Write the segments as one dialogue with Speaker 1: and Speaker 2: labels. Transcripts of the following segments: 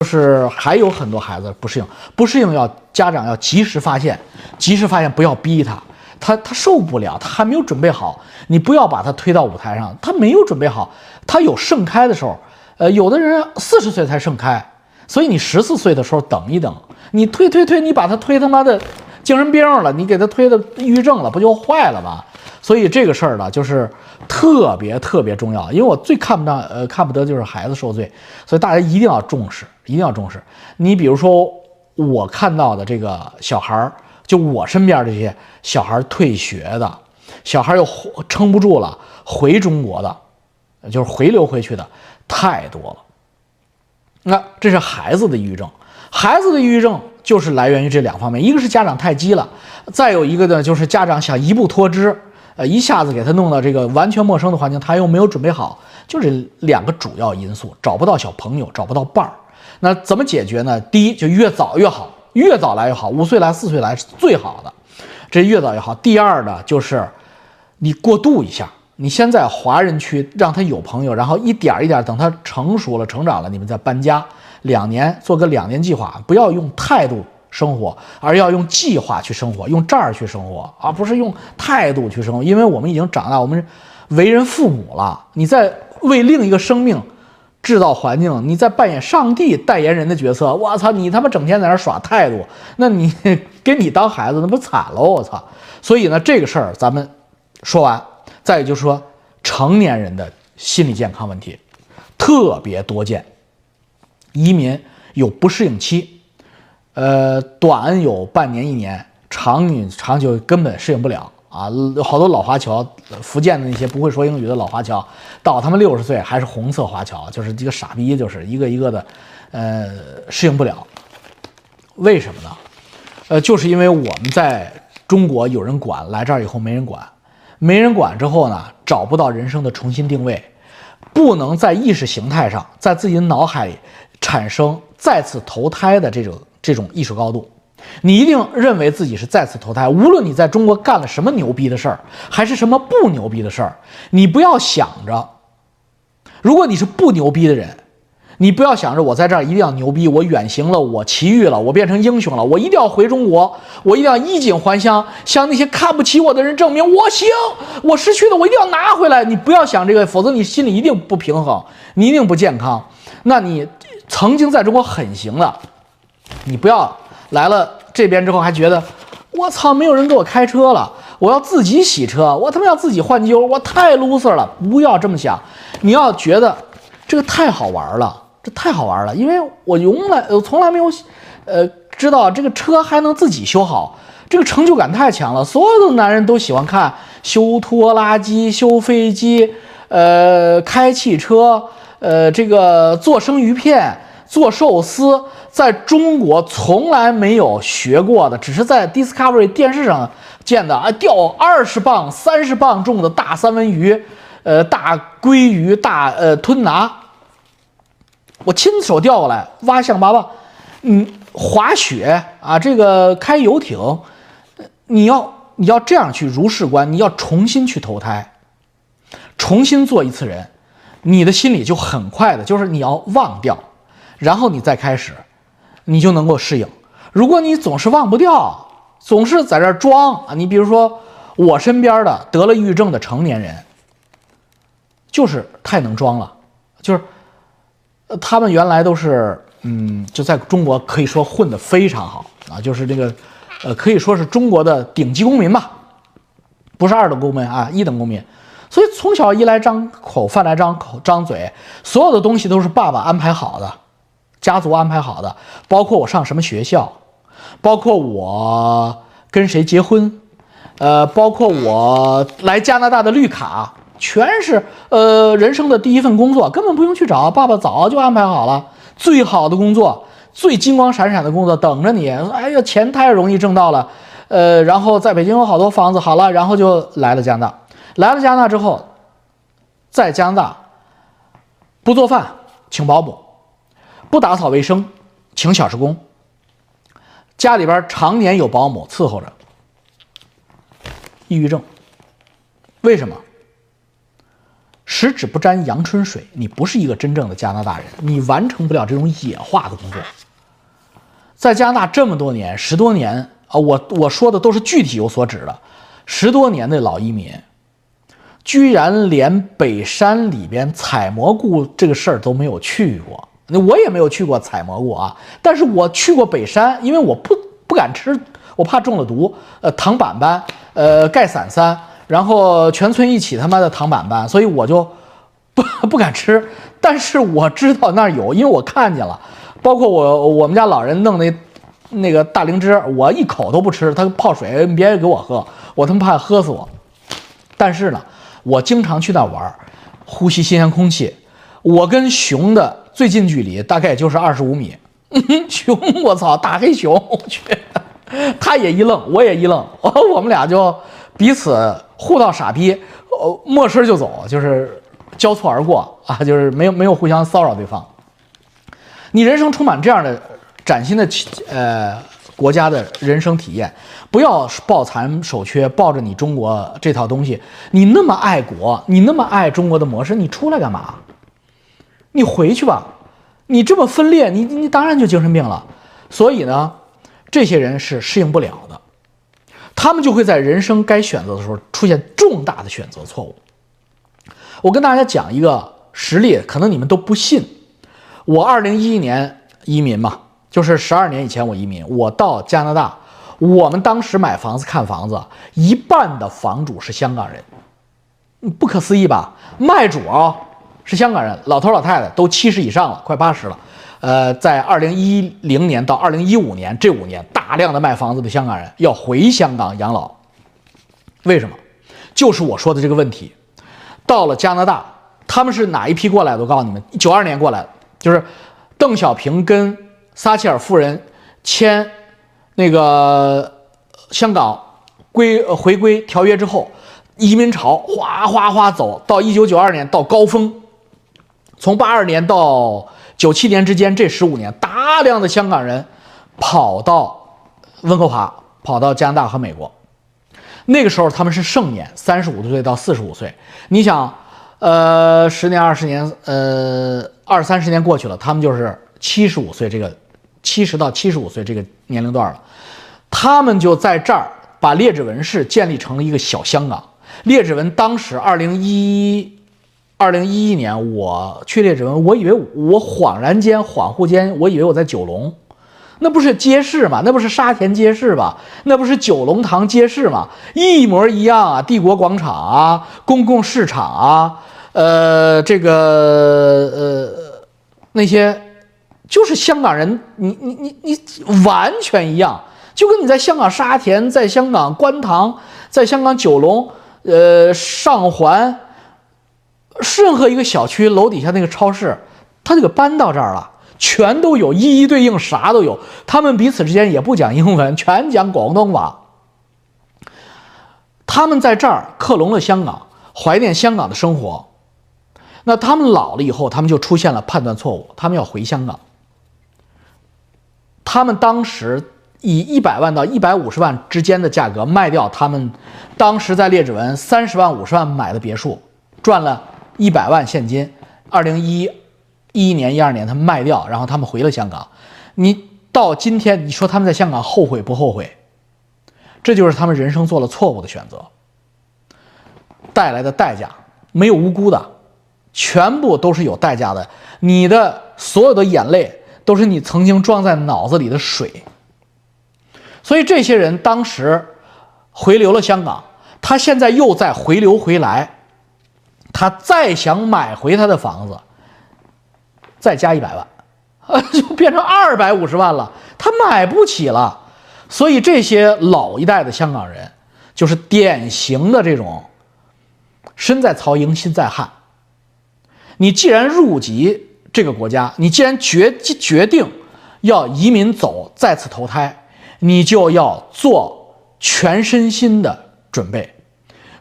Speaker 1: 就是还有很多孩子不适应，不适应要家长要及时发现，及时发现不要逼他，他他受不了，他还没有准备好，你不要把他推到舞台上，他没有准备好，他有盛开的时候，呃，有的人四十岁才盛开，所以你十四岁的时候等一等，你推推推，你把他推他妈的精神病了，你给他推的抑郁症了，不就坏了吗？所以这个事儿呢，就是特别特别重要，因为我最看不到呃看不得就是孩子受罪，所以大家一定要重视，一定要重视。你比如说我看到的这个小孩儿，就我身边这些小孩退学的，小孩又撑不住了回中国的，就是回流回去的太多了。那这是孩子的抑郁症，孩子的抑郁症就是来源于这两方面，一个是家长太激了，再有一个呢就是家长想一步脱之。呃，一下子给他弄到这个完全陌生的环境，他又没有准备好，就这两个主要因素，找不到小朋友，找不到伴儿。那怎么解决呢？第一，就越早越好，越早来越好，五岁来、四岁来是最好的，这越早越好。第二呢，就是你过渡一下，你先在华人区让他有朋友，然后一点一点等他成熟了、成长了，你们再搬家，两年做个两年计划，不要用态度。生活，而要用计划去生活，用这儿去生活，而不是用态度去生活。因为我们已经长大，我们为人父母了。你在为另一个生命制造环境，你在扮演上帝代言人的角色。我操，你他妈整天在那耍态度，那你 给你当孩子，那不惨喽？我操！所以呢，这个事儿咱们说完。再就是说，成年人的心理健康问题特别多见，移民有不适应期。呃，短有半年一年，长你长久根本适应不了啊！好多老华侨，福建的那些不会说英语的老华侨，到他们六十岁还是红色华侨，就是一个傻逼，就是一个一个的，呃，适应不了。为什么呢？呃，就是因为我们在中国有人管，来这儿以后没人管，没人管之后呢，找不到人生的重新定位，不能在意识形态上，在自己的脑海里产生再次投胎的这种。这种意识高度，你一定认为自己是再次投胎。无论你在中国干了什么牛逼的事儿，还是什么不牛逼的事儿，你不要想着，如果你是不牛逼的人，你不要想着我在这儿一定要牛逼，我远行了，我奇遇了，我变成英雄了，我一定要回中国，我一定要衣锦还乡，向那些看不起我的人证明我行，我失去的我一定要拿回来。你不要想这个，否则你心里一定不平衡，你一定不健康。那你曾经在中国狠行了。你不要来了这边之后还觉得，我操，没有人给我开车了，我要自己洗车，我他妈要自己换机油，我太 loser 了。不要这么想，你要觉得这个太好玩了，这太好玩了，因为我从来我从来没有，呃，知道这个车还能自己修好，这个成就感太强了。所有的男人都喜欢看修拖拉机、修飞机，呃，开汽车，呃，这个做生鱼片、做寿司。在中国从来没有学过的，只是在 Discovery 电视上见的啊，钓二十磅、三十磅重的大三文鱼，呃，大鲑鱼、大呃吞拿，我亲手钓过来，挖象拔蚌，嗯，滑雪啊，这个开游艇，你要你要这样去如是观，你要重新去投胎，重新做一次人，你的心里就很快的，就是你要忘掉，然后你再开始。你就能够适应。如果你总是忘不掉，总是在这装啊，你比如说我身边的得了抑郁症的成年人，就是太能装了，就是他们原来都是嗯，就在中国可以说混得非常好啊，就是这个呃，可以说是中国的顶级公民吧，不是二等公民啊，一等公民。所以从小衣来张口，饭来张口张嘴，所有的东西都是爸爸安排好的。家族安排好的，包括我上什么学校，包括我跟谁结婚，呃，包括我来加拿大的绿卡，全是呃人生的第一份工作，根本不用去找，爸爸早就安排好了，最好的工作，最金光闪闪的工作等着你。哎呀，钱太容易挣到了，呃，然后在北京有好多房子，好了，然后就来了加拿大。来了加拿大之后，在加拿大不做饭，请保姆。不打扫卫生，请小时工。家里边常年有保姆伺候着。抑郁症，为什么？十指不沾阳春水，你不是一个真正的加拿大人，你完成不了这种野化的工作。在加拿大这么多年，十多年啊，我我说的都是具体有所指的，十多年的老移民，居然连北山里边采蘑菇这个事儿都没有去过。那我也没有去过采蘑菇啊，但是我去过北山，因为我不不敢吃，我怕中了毒。呃，糖板板，呃，钙散三，然后全村一起他妈的糖板板，所以我就不 不敢吃。但是我知道那儿有，因为我看见了，包括我我们家老人弄那那个大灵芝，我一口都不吃，他泡水别人给我喝，我他妈怕喝死我。但是呢，我经常去那玩，呼吸新鲜空气，我跟熊的。最近距离大概就是二十五米，熊，我操，大黑熊，我去，他也一愣，我也一愣，我们俩就彼此互道傻逼，呃，没声就走，就是交错而过啊，就是没有没有互相骚扰对方。你人生充满这样的崭新的呃国家的人生体验，不要抱残守缺，抱着你中国这套东西，你那么爱国，你那么爱中国的模式，你出来干嘛？你回去吧，你这么分裂，你你当然就精神病了。所以呢，这些人是适应不了的，他们就会在人生该选择的时候出现重大的选择错误。我跟大家讲一个实例，可能你们都不信。我二零一一年移民嘛，就是十二年以前我移民，我到加拿大，我们当时买房子看房子，一半的房主是香港人，不可思议吧？卖主啊！是香港人，老头老太太都七十以上了，快八十了。呃，在二零一零年到二零一五年这五年，大量的卖房子的香港人要回香港养老。为什么？就是我说的这个问题。到了加拿大，他们是哪一批过来的？我告诉你们，九二年过来的，就是邓小平跟撒切尔夫人签那个香港归回归条约之后，移民潮哗哗哗走到一九九二年到高峰。从八二年到九七年之间，这十五年，大量的香港人跑到温哥华，跑到加拿大和美国。那个时候他们是盛年，三十五岁到四十五岁。你想，呃，十年、二十年，呃，二三十年过去了，他们就是七十五岁这个七十到七十五岁这个年龄段了。他们就在这儿把列治文市建立成了一个小香港。列治文当时二零一。二零一一年，我去列指纹，我以为我恍然间、恍惚间，我以为我在九龙，那不是街市吗？那不是沙田街市吧？那不是九龙塘街市吗？一模一样啊！帝国广场啊，公共市场啊，呃，这个呃那些，就是香港人，你你你你完全一样，就跟你在香港沙田、在香港观塘、在香港九龙，呃，上环。任何一个小区楼底下那个超市，他就给搬到这儿了，全都有一一对应，啥都有。他们彼此之间也不讲英文，全讲广东话。他们在这儿克隆了香港，怀念香港的生活。那他们老了以后，他们就出现了判断错误，他们要回香港。他们当时以一百万到一百五十万之间的价格卖掉他们当时在列治文三十万五十万买的别墅，赚了。一百万现金，二零一一一年、一二年他们卖掉，然后他们回了香港。你到今天，你说他们在香港后悔不后悔？这就是他们人生做了错误的选择带来的代价，没有无辜的，全部都是有代价的。你的所有的眼泪都是你曾经装在脑子里的水。所以这些人当时回流了香港，他现在又在回流回来。他再想买回他的房子，再加一百万，呃，就变成二百五十万了。他买不起了，所以这些老一代的香港人就是典型的这种身在曹营心在汉。你既然入籍这个国家，你既然决决定要移民走，再次投胎，你就要做全身心的准备。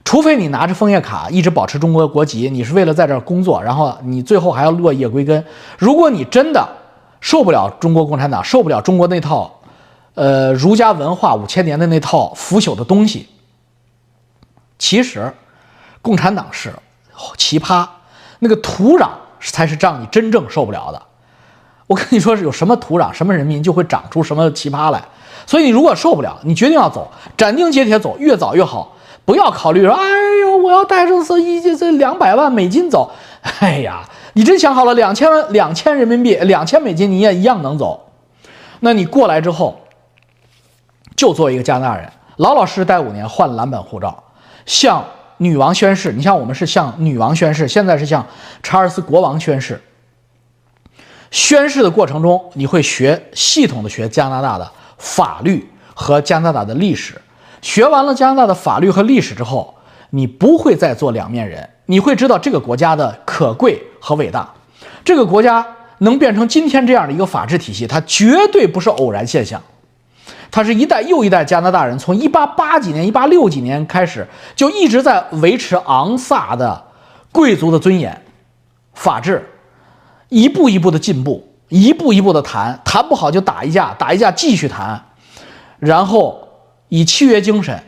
Speaker 1: 除非你拿着枫叶卡一直保持中国国籍，你是为了在这儿工作，然后你最后还要落叶归根。如果你真的受不了中国共产党，受不了中国那套，呃，儒家文化五千年的那套腐朽的东西，其实共产党是奇葩，那个土壤才是让你真正受不了的。我跟你说，是有什么土壤，什么人民就会长出什么奇葩来。所以你如果受不了，你决定要走，斩钉截铁走，越早越好。不要考虑说，哎呦，我要带着这一这两百万美金走。哎呀，你真想好了，两千万、两千人民币、两千美金，你也一样能走。那你过来之后，就做一个加拿大人，老老实实待五年，换蓝本护照，向女王宣誓。你像我们是向女王宣誓，现在是向查尔斯国王宣誓。宣誓的过程中，你会学系统的学加拿大的法律和加拿大的历史。学完了加拿大的法律和历史之后，你不会再做两面人，你会知道这个国家的可贵和伟大。这个国家能变成今天这样的一个法治体系，它绝对不是偶然现象，它是一代又一代加拿大人从一八八几年、一八六几年开始就一直在维持昂萨的贵族的尊严、法治。一步一步的进步，一步一步的谈，谈不好就打一架，打一架继续谈，然后以契约精神，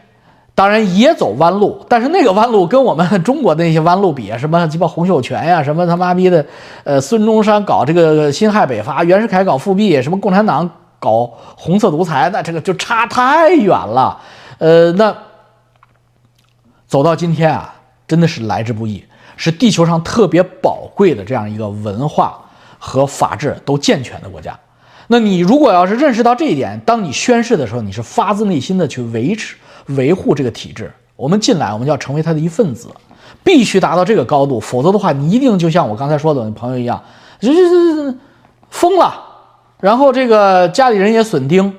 Speaker 1: 当然也走弯路，但是那个弯路跟我们中国的那些弯路比，什么鸡巴洪秀全呀，什么他妈逼的，呃，孙中山搞这个辛亥北伐，袁世凯搞复辟，什么共产党搞红色独裁，那这个就差太远了，呃，那走到今天啊，真的是来之不易。是地球上特别宝贵的这样一个文化和法治都健全的国家。那你如果要是认识到这一点，当你宣誓的时候，你是发自内心的去维持、维护这个体制。我们进来，我们就要成为他的一份子，必须达到这个高度，否则的话，你一定就像我刚才说的那朋友一样，就是疯了。然后这个家里人也损丁，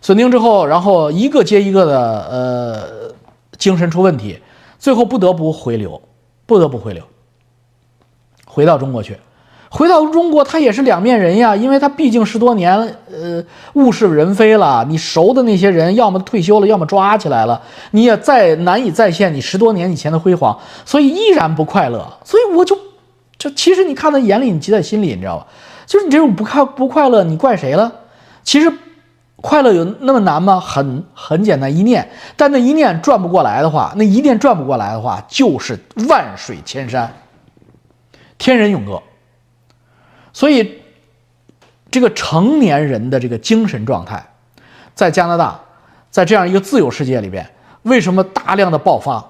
Speaker 1: 损丁之后，然后一个接一个的呃精神出问题，最后不得不回流。不得不回流，回到中国去，回到中国，他也是两面人呀，因为他毕竟十多年，呃，物是人非了。你熟的那些人，要么退休了，要么抓起来了，你也再难以再现你十多年以前的辉煌，所以依然不快乐。所以我就，就其实你看在眼里，你记在心里，你知道吧？就是你这种不快不快乐，你怪谁了？其实。快乐有那么难吗？很很简单，一念。但那一念转不过来的话，那一念转不过来的话，就是万水千山，天人永隔。所以，这个成年人的这个精神状态，在加拿大，在这样一个自由世界里边，为什么大量的爆发？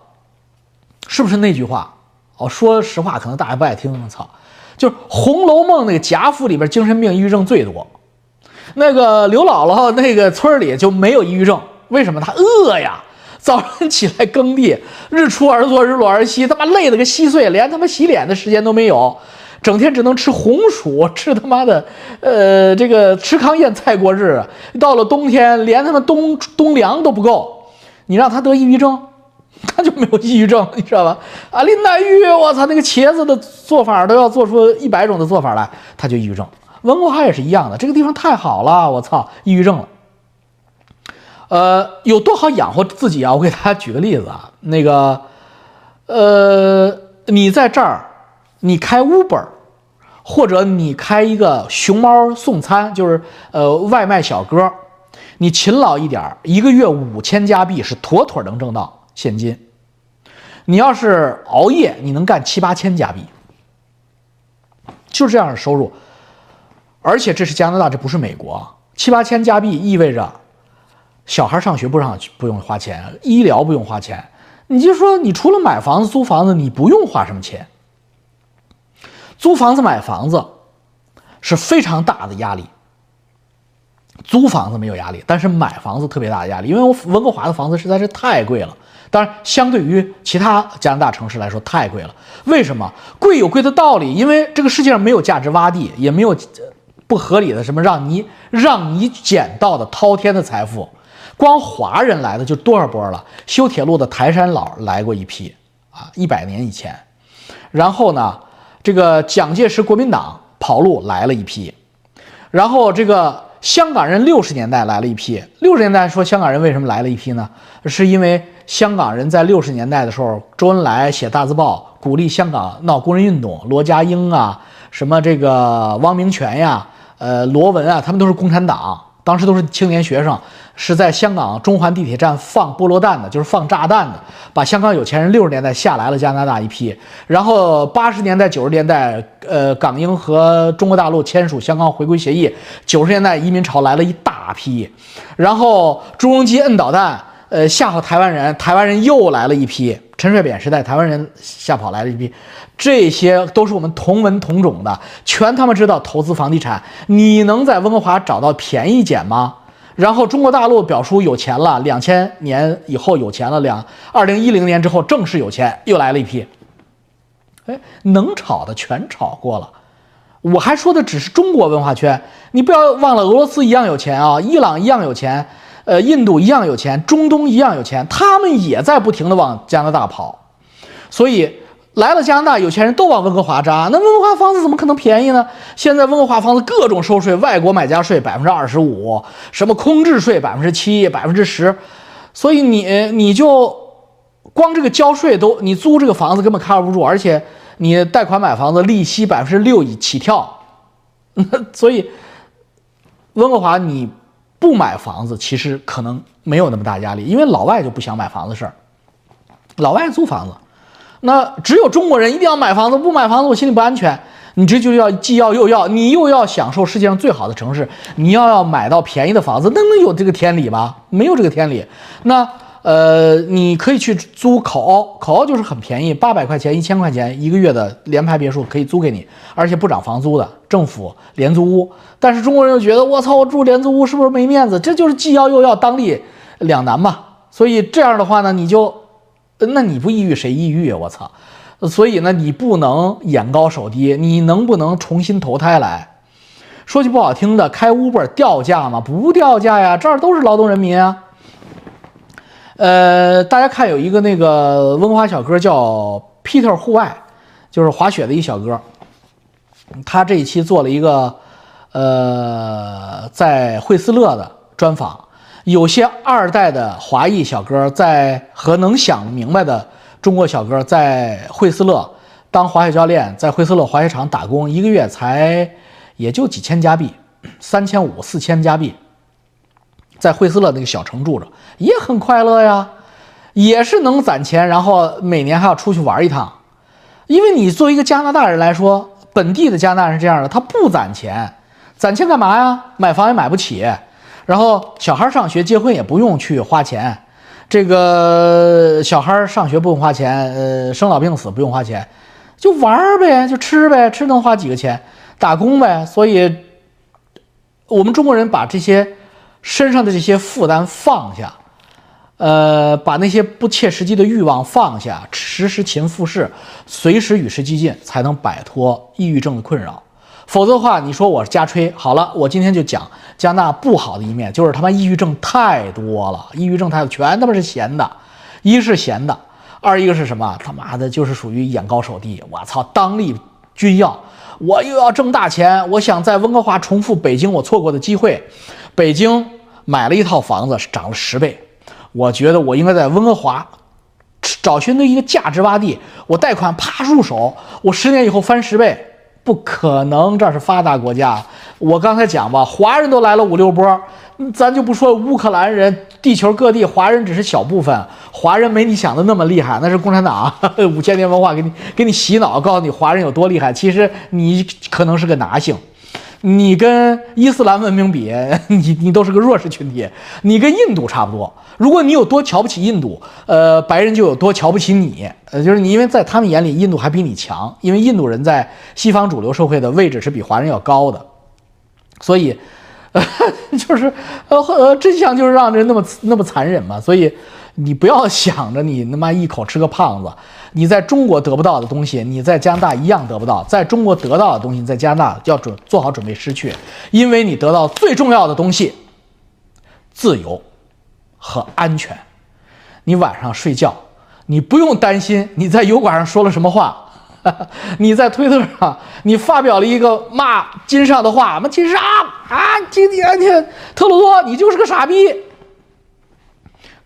Speaker 1: 是不是那句话？哦，说实话，可能大家不爱听。我操，就是《红楼梦》那个贾府里边，精神病、抑郁症最多。那个刘姥姥那个村里就没有抑郁症，为什么？他饿呀，早上起来耕地，日出而作，日落而息，他妈累得个稀碎，连他妈洗脸的时间都没有，整天只能吃红薯，吃他妈的，呃，这个吃糠咽菜过日。到了冬天，连他妈冬冬粮都不够，你让他得抑郁症，他就没有抑郁症，你知道吧？啊，林黛玉，我操，那个茄子的做法都要做出一百种的做法来，他就抑郁症。温哥华也是一样的，这个地方太好了，我操，抑郁症了。呃，有多好养活自己啊？我给大家举个例子啊，那个，呃，你在这儿，你开 Uber，或者你开一个熊猫送餐，就是呃外卖小哥，你勤劳一点，一个月五千加币是妥妥能挣到现金。你要是熬夜，你能干七八千加币，就这样的收入。而且这是加拿大，这不是美国。七八千加币意味着小孩上学不上不用花钱，医疗不用花钱。你就说，你除了买房子、租房子，你不用花什么钱。租房子、买房子是非常大的压力。租房子没有压力，但是买房子特别大的压力，因为我温哥华的房子实在是太贵了。当然，相对于其他加拿大城市来说，太贵了。为什么贵有贵的道理？因为这个世界上没有价值洼地，也没有。不合理的什么让你让你捡到的滔天的财富，光华人来的就多少波了。修铁路的台山佬来过一批啊，一百年以前。然后呢，这个蒋介石国民党跑路来了一批。然后这个香港人六十年代来了一批。六十年代说香港人为什么来了一批呢？是因为香港人在六十年代的时候，周恩来写大字报鼓励香港闹工人运动，罗家英啊，什么这个汪明荃呀。呃，罗文啊，他们都是共产党，当时都是青年学生，是在香港中环地铁站放菠萝弹的，就是放炸弹的，把香港有钱人六十年代下来了加拿大一批，然后八十年代九十年代，呃，港英和中国大陆签署香港回归协议，九十年代移民潮来了一大批，然后朱镕基摁导弹，呃，吓唬台湾人，台湾人又来了一批，陈水扁时代台湾人吓跑来了一批，这些都是我们同文同种的，全他妈知道投资房地产，你能在温哥华找到便宜捡吗？然后中国大陆表叔有钱了，两千年以后有钱了，两二零一零年之后正式有钱，又来了一批。哎，能炒的全炒过了。我还说的只是中国文化圈，你不要忘了俄罗斯一样有钱啊，伊朗一样有钱，呃，印度一样有钱，中东一样有钱，他们也在不停的往加拿大跑，所以。来了加拿大，有钱人都往温哥华扎，那温哥华房子怎么可能便宜呢？现在温哥华房子各种收税，外国买家税百分之二十五，什么空置税百分之七、百分之十，所以你你就光这个交税都，你租这个房子根本 cover 不住，而且你贷款买房子利息百分之六以起跳，所以温哥华你不买房子其实可能没有那么大压力，因为老外就不想买房子事儿，老外租房子。那只有中国人一定要买房子，不买房子我心里不安全。你这就要既要又要，你又要享受世界上最好的城市，你要要买到便宜的房子，那能有这个天理吗？没有这个天理。那呃，你可以去租考奥，考奥就是很便宜，八百块钱、一千块钱一个月的联排别墅可以租给你，而且不涨房租的，政府廉租屋。但是中国人又觉得我操，我住廉租屋是不是没面子？这就是既要又要，当立两难嘛。所以这样的话呢，你就。那你不抑郁谁抑郁啊？我操！所以呢，你不能眼高手低，你能不能重新投胎来？说句不好听的，开 Uber 掉价吗？不掉价呀，这儿都是劳动人民啊。呃，大家看有一个那个温华小哥叫 Peter 户外，就是滑雪的一小哥，他这一期做了一个呃在惠斯勒的专访。有些二代的华裔小哥在和能想明白的中国小哥在惠斯勒当滑雪教练，在惠斯勒滑雪场打工，一个月才也就几千加币，三千五四千加币，在惠斯勒那个小城住着也很快乐呀，也是能攒钱，然后每年还要出去玩一趟。因为你作为一个加拿大人来说，本地的加拿大人是这样的，他不攒钱，攒钱干嘛呀？买房也买不起。然后小孩上学、结婚也不用去花钱，这个小孩上学不用花钱，呃，生老病死不用花钱，就玩儿呗，就吃呗，吃能花几个钱？打工呗。所以，我们中国人把这些身上的这些负担放下，呃，把那些不切实际的欲望放下，时时勤复事，随时与时俱进，才能摆脱抑郁症的困扰。否则的话，你说我是瞎吹好了，我今天就讲加拿大不好的一面，就是他妈抑郁症太多了，抑郁症太多，全他妈是闲的，一是闲的，二一个是什么？他妈的，就是属于眼高手低。我操，当立军要，我又要挣大钱，我想在温哥华重复北京我错过的机会。北京买了一套房子，涨了十倍，我觉得我应该在温哥华找寻的一个价值洼地，我贷款啪入手，我十年以后翻十倍。不可能，这是发达国家。我刚才讲吧，华人都来了五六波，咱就不说乌克兰人，地球各地华人只是小部分，华人没你想的那么厉害。那是共产党 五千年文化给你给你洗脑，告诉你华人有多厉害。其实你可能是个拿性。你跟伊斯兰文明比，你你都是个弱势群体。你跟印度差不多。如果你有多瞧不起印度，呃，白人就有多瞧不起你。呃，就是你，因为在他们眼里，印度还比你强，因为印度人在西方主流社会的位置是比华人要高的。所以，呃，就是呃呃，真相就是让人那么那么残忍嘛。所以。你不要想着你他妈一口吃个胖子，你在中国得不到的东西，你在加拿大一样得不到；在中国得到的东西，在加拿大要准做好准备失去，因为你得到最重要的东西——自由和安全。你晚上睡觉，你不用担心你在油管上说了什么话，你在推特上你发表了一个骂金上的话，骂金上啊，今天特鲁多你就是个傻逼。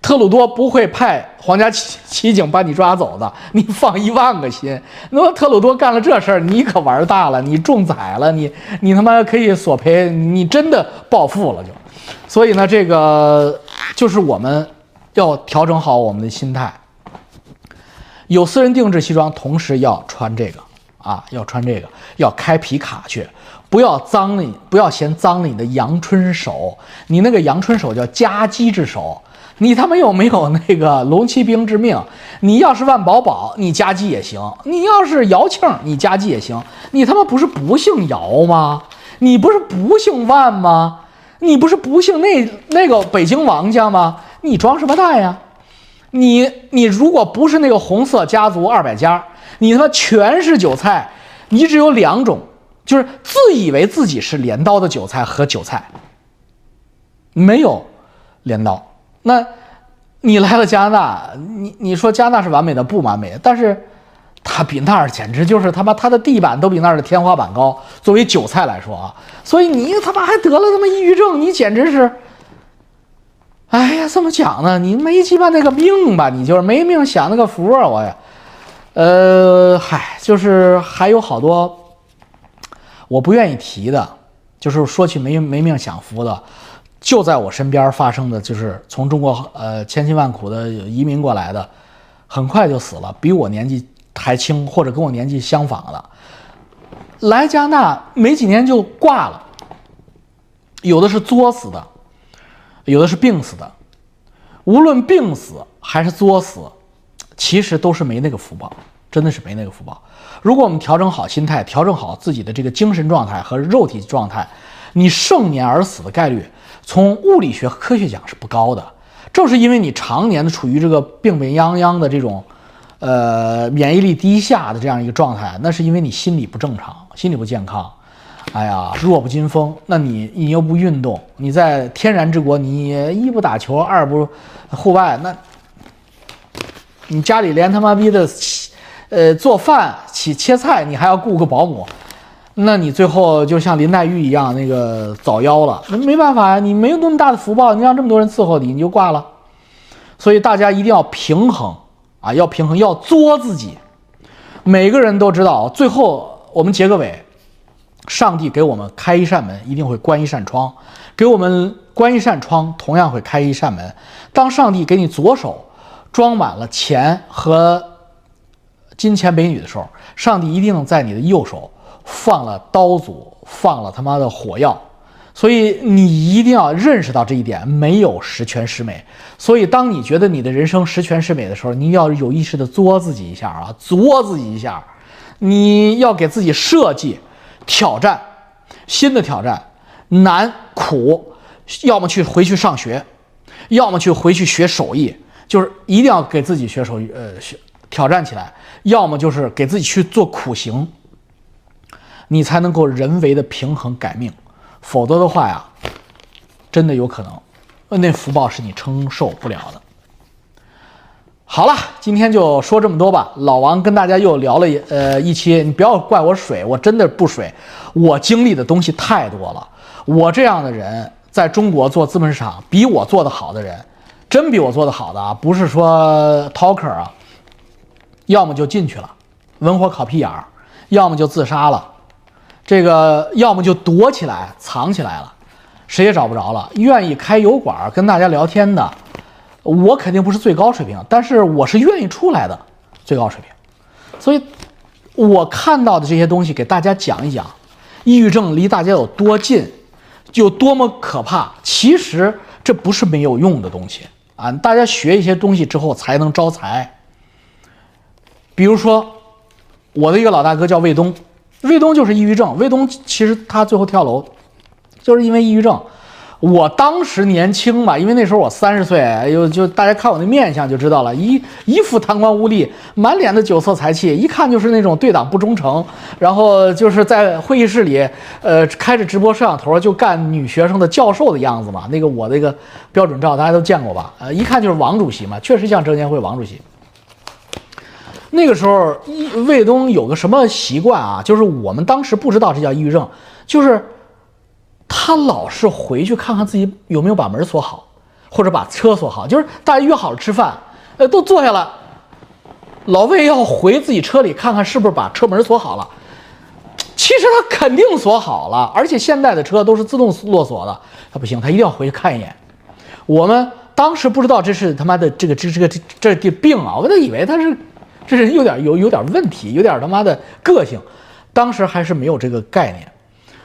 Speaker 1: 特鲁多不会派皇家骑骑警把你抓走的，你放一万个心。那么特鲁多干了这事儿，你可玩大了，你中彩了，你你他妈可以索赔，你真的暴富了就。所以呢，这个就是我们要调整好我们的心态。有私人定制西装，同时要穿这个啊，要穿这个，要开皮卡去，不要脏了你，不要嫌脏了你的阳春手。你那个阳春手叫夹击之手。你他妈有没有那个龙骑兵之命？你要是万宝宝，你夹击也行；你要是姚庆，你夹击也行。你他妈不是不姓姚吗？你不是不姓万吗？你不是不姓那那个北京王家吗？你装什么蛋呀？你你如果不是那个红色家族二百家，你他妈全是韭菜。你只有两种，就是自以为自己是镰刀的韭菜和韭菜，没有镰刀。那，你来了加拿大，你你说加拿大是完美的不完美，但是，它比那儿简直就是他妈，它的地板都比那儿的天花板高。作为韭菜来说啊，所以你他妈还得了他妈抑郁症，你简直是，哎呀，这么讲呢？你没鸡巴那个命吧？你就是没命享那个福啊！我呀，呃，嗨，就是还有好多我不愿意提的，就是说起没没命享福的。就在我身边发生的就是从中国呃千辛万苦的移民过来的，很快就死了，比我年纪还轻或者跟我年纪相仿的，来加拿大没几年就挂了，有的是作死的，有的是病死的，无论病死还是作死，其实都是没那个福报，真的是没那个福报。如果我们调整好心态，调整好自己的这个精神状态和肉体状态，你盛年而死的概率。从物理学和科学讲是不高的，正是因为你常年的处于这个病病殃殃的这种，呃，免疫力低下的这样一个状态，那是因为你心理不正常，心理不健康。哎呀，弱不禁风，那你你又不运动，你在天然之国，你一不打球，二不户外，那，你家里连他妈逼的，呃，做饭、切切菜，你还要雇个保姆。那你最后就像林黛玉一样，那个早夭了。那没办法呀，你没有那么大的福报，你让这么多人伺候你，你就挂了。所以大家一定要平衡啊，要平衡，要作自己。每个人都知道，最后我们结个尾，上帝给我们开一扇门，一定会关一扇窗；给我们关一扇窗，同样会开一扇门。当上帝给你左手装满了钱和金钱美女的时候，上帝一定在你的右手。放了刀俎，放了他妈的火药，所以你一定要认识到这一点，没有十全十美。所以当你觉得你的人生十全十美的时候，你要有意识的作自己一下啊，作自己一下。你要给自己设计挑战，新的挑战，难苦，要么去回去上学，要么去回去学手艺，就是一定要给自己学手艺，呃，学挑战起来，要么就是给自己去做苦行。你才能够人为的平衡改命，否则的话呀，真的有可能，那福报是你承受不了的。好了，今天就说这么多吧。老王跟大家又聊了呃一期，你不要怪我水，我真的不水，我经历的东西太多了。我这样的人在中国做资本市场，比我做的好的人，真比我做的好的啊，不是说 talker 啊，要么就进去了，文火烤屁眼儿，要么就自杀了。这个要么就躲起来藏起来了，谁也找不着了。愿意开油管跟大家聊天的，我肯定不是最高水平，但是我是愿意出来的最高水平。所以，我看到的这些东西给大家讲一讲，抑郁症离大家有多近，有多么可怕。其实这不是没有用的东西啊！大家学一些东西之后才能招财。比如说，我的一个老大哥叫卫东。卫东就是抑郁症，卫东其实他最后跳楼，就是因为抑郁症。我当时年轻嘛，因为那时候我三十岁，有就大家看我那面相就知道了，一一副贪官污吏，满脸的酒色财气，一看就是那种对党不忠诚，然后就是在会议室里，呃，开着直播摄像头就干女学生的教授的样子嘛。那个我那个标准照大家都见过吧？呃，一看就是王主席嘛，确实像证监会王主席。那个时候，卫东有个什么习惯啊？就是我们当时不知道这叫抑郁症，就是他老是回去看看自己有没有把门锁好，或者把车锁好，就是大家约好了吃饭，呃，都坐下了，老魏要回自己车里看看是不是把车门锁好了。其实他肯定锁好了，而且现在的车都是自动落锁的，他不行，他一定要回去看一眼。我们当时不知道这是他妈的这个这这个这这病啊，我都以为他是这人有点有有点问题，有点他妈的个性。当时还是没有这个概念，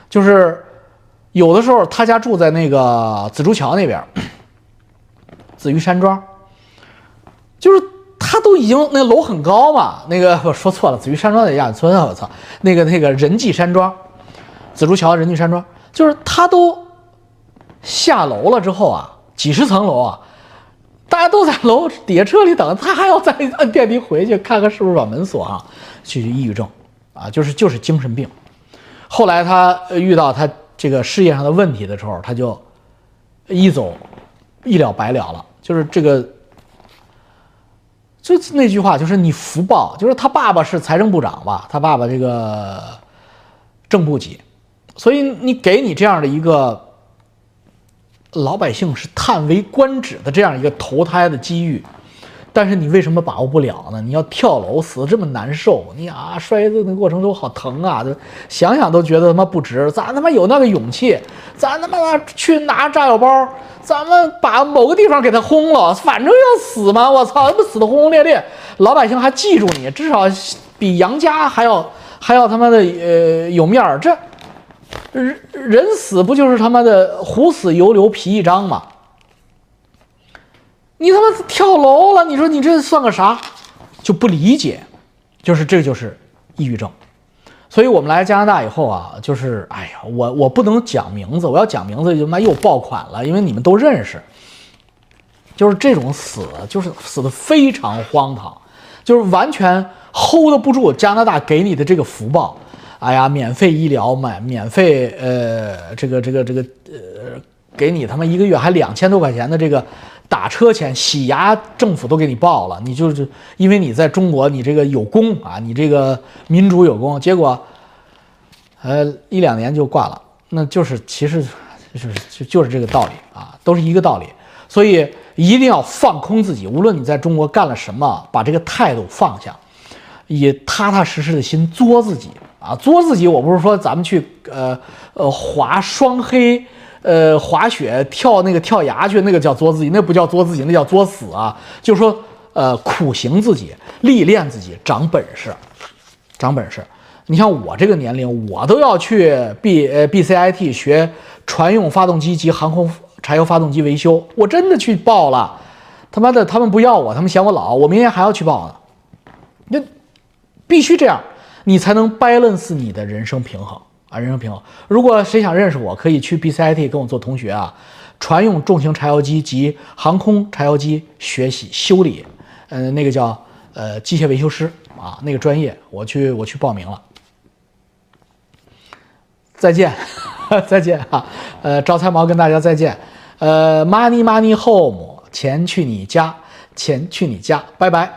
Speaker 1: 就是有的时候他家住在那个紫竹桥那边，紫玉山庄，就是。他都已经那楼很高嘛，那个我说错了，紫玉山庄在亚运村啊，我操，那个那个仁济山庄，紫竹桥仁济山庄，就是他都下楼了之后啊，几十层楼啊，大家都在楼底下车里等，他还要再按电梯回去看看是不是把门锁上，就是抑郁症啊，就是就是精神病。后来他遇到他这个事业上的问题的时候，他就一走一了百了了，就是这个。就那句话，就是你福报，就是他爸爸是财政部长吧，他爸爸这个正部级，所以你给你这样的一个老百姓是叹为观止的这样一个投胎的机遇。但是你为什么把握不了呢？你要跳楼死的这么难受，你啊摔的那过程中好疼啊，就想想都觉得他妈不值。咱他妈有那个勇气，咱他妈去拿炸药包，咱们把某个地方给他轰了，反正要死嘛，我操，不死的轰轰烈烈，老百姓还记住你，至少比杨家还要还要他妈的呃有面儿。这人人死不就是他妈的虎死犹留皮一张吗？你他妈跳楼了！你说你这算个啥？就不理解，就是这就是抑郁症。所以我们来加拿大以后啊，就是哎呀，我我不能讲名字，我要讲名字就妈又爆款了，因为你们都认识。就是这种死，就是死的非常荒唐，就是完全 hold 不住加拿大给你的这个福报。哎呀，免费医疗，买免费呃，这个这个这个呃，给你他妈一个月还两千多块钱的这个。打车钱、洗牙，政府都给你报了，你就是因为你在中国，你这个有功啊，你这个民主有功，结果，呃，一两年就挂了，那就是其实就是就就是这个道理啊，都是一个道理，所以一定要放空自己，无论你在中国干了什么，把这个态度放下，以踏踏实实的心作自己啊，作自己。我不是说咱们去呃呃滑双黑。呃，滑雪跳那个跳崖去，那个叫作自己，那不叫作自己，那叫作死啊！就是说，呃，苦行自己，历练自己，长本事，长本事。你像我这个年龄，我都要去 B 呃 BCIT 学船用发动机及航空柴油发动机维修，我真的去报了。他妈的，他们不要我，他们嫌我老，我明年还要去报呢。那必须这样，你才能 balance 你的人生平衡。啊，人生平衡。如果谁想认识我，可以去 BCIT 跟我做同学啊。船用重型柴油机及航空柴油机学习修理，呃，那个叫呃机械维修师啊，那个专业，我去我去报名了。再见，再见啊！呃，招财猫跟大家再见。呃，Money Money Home，钱去你家，钱去你家，拜拜。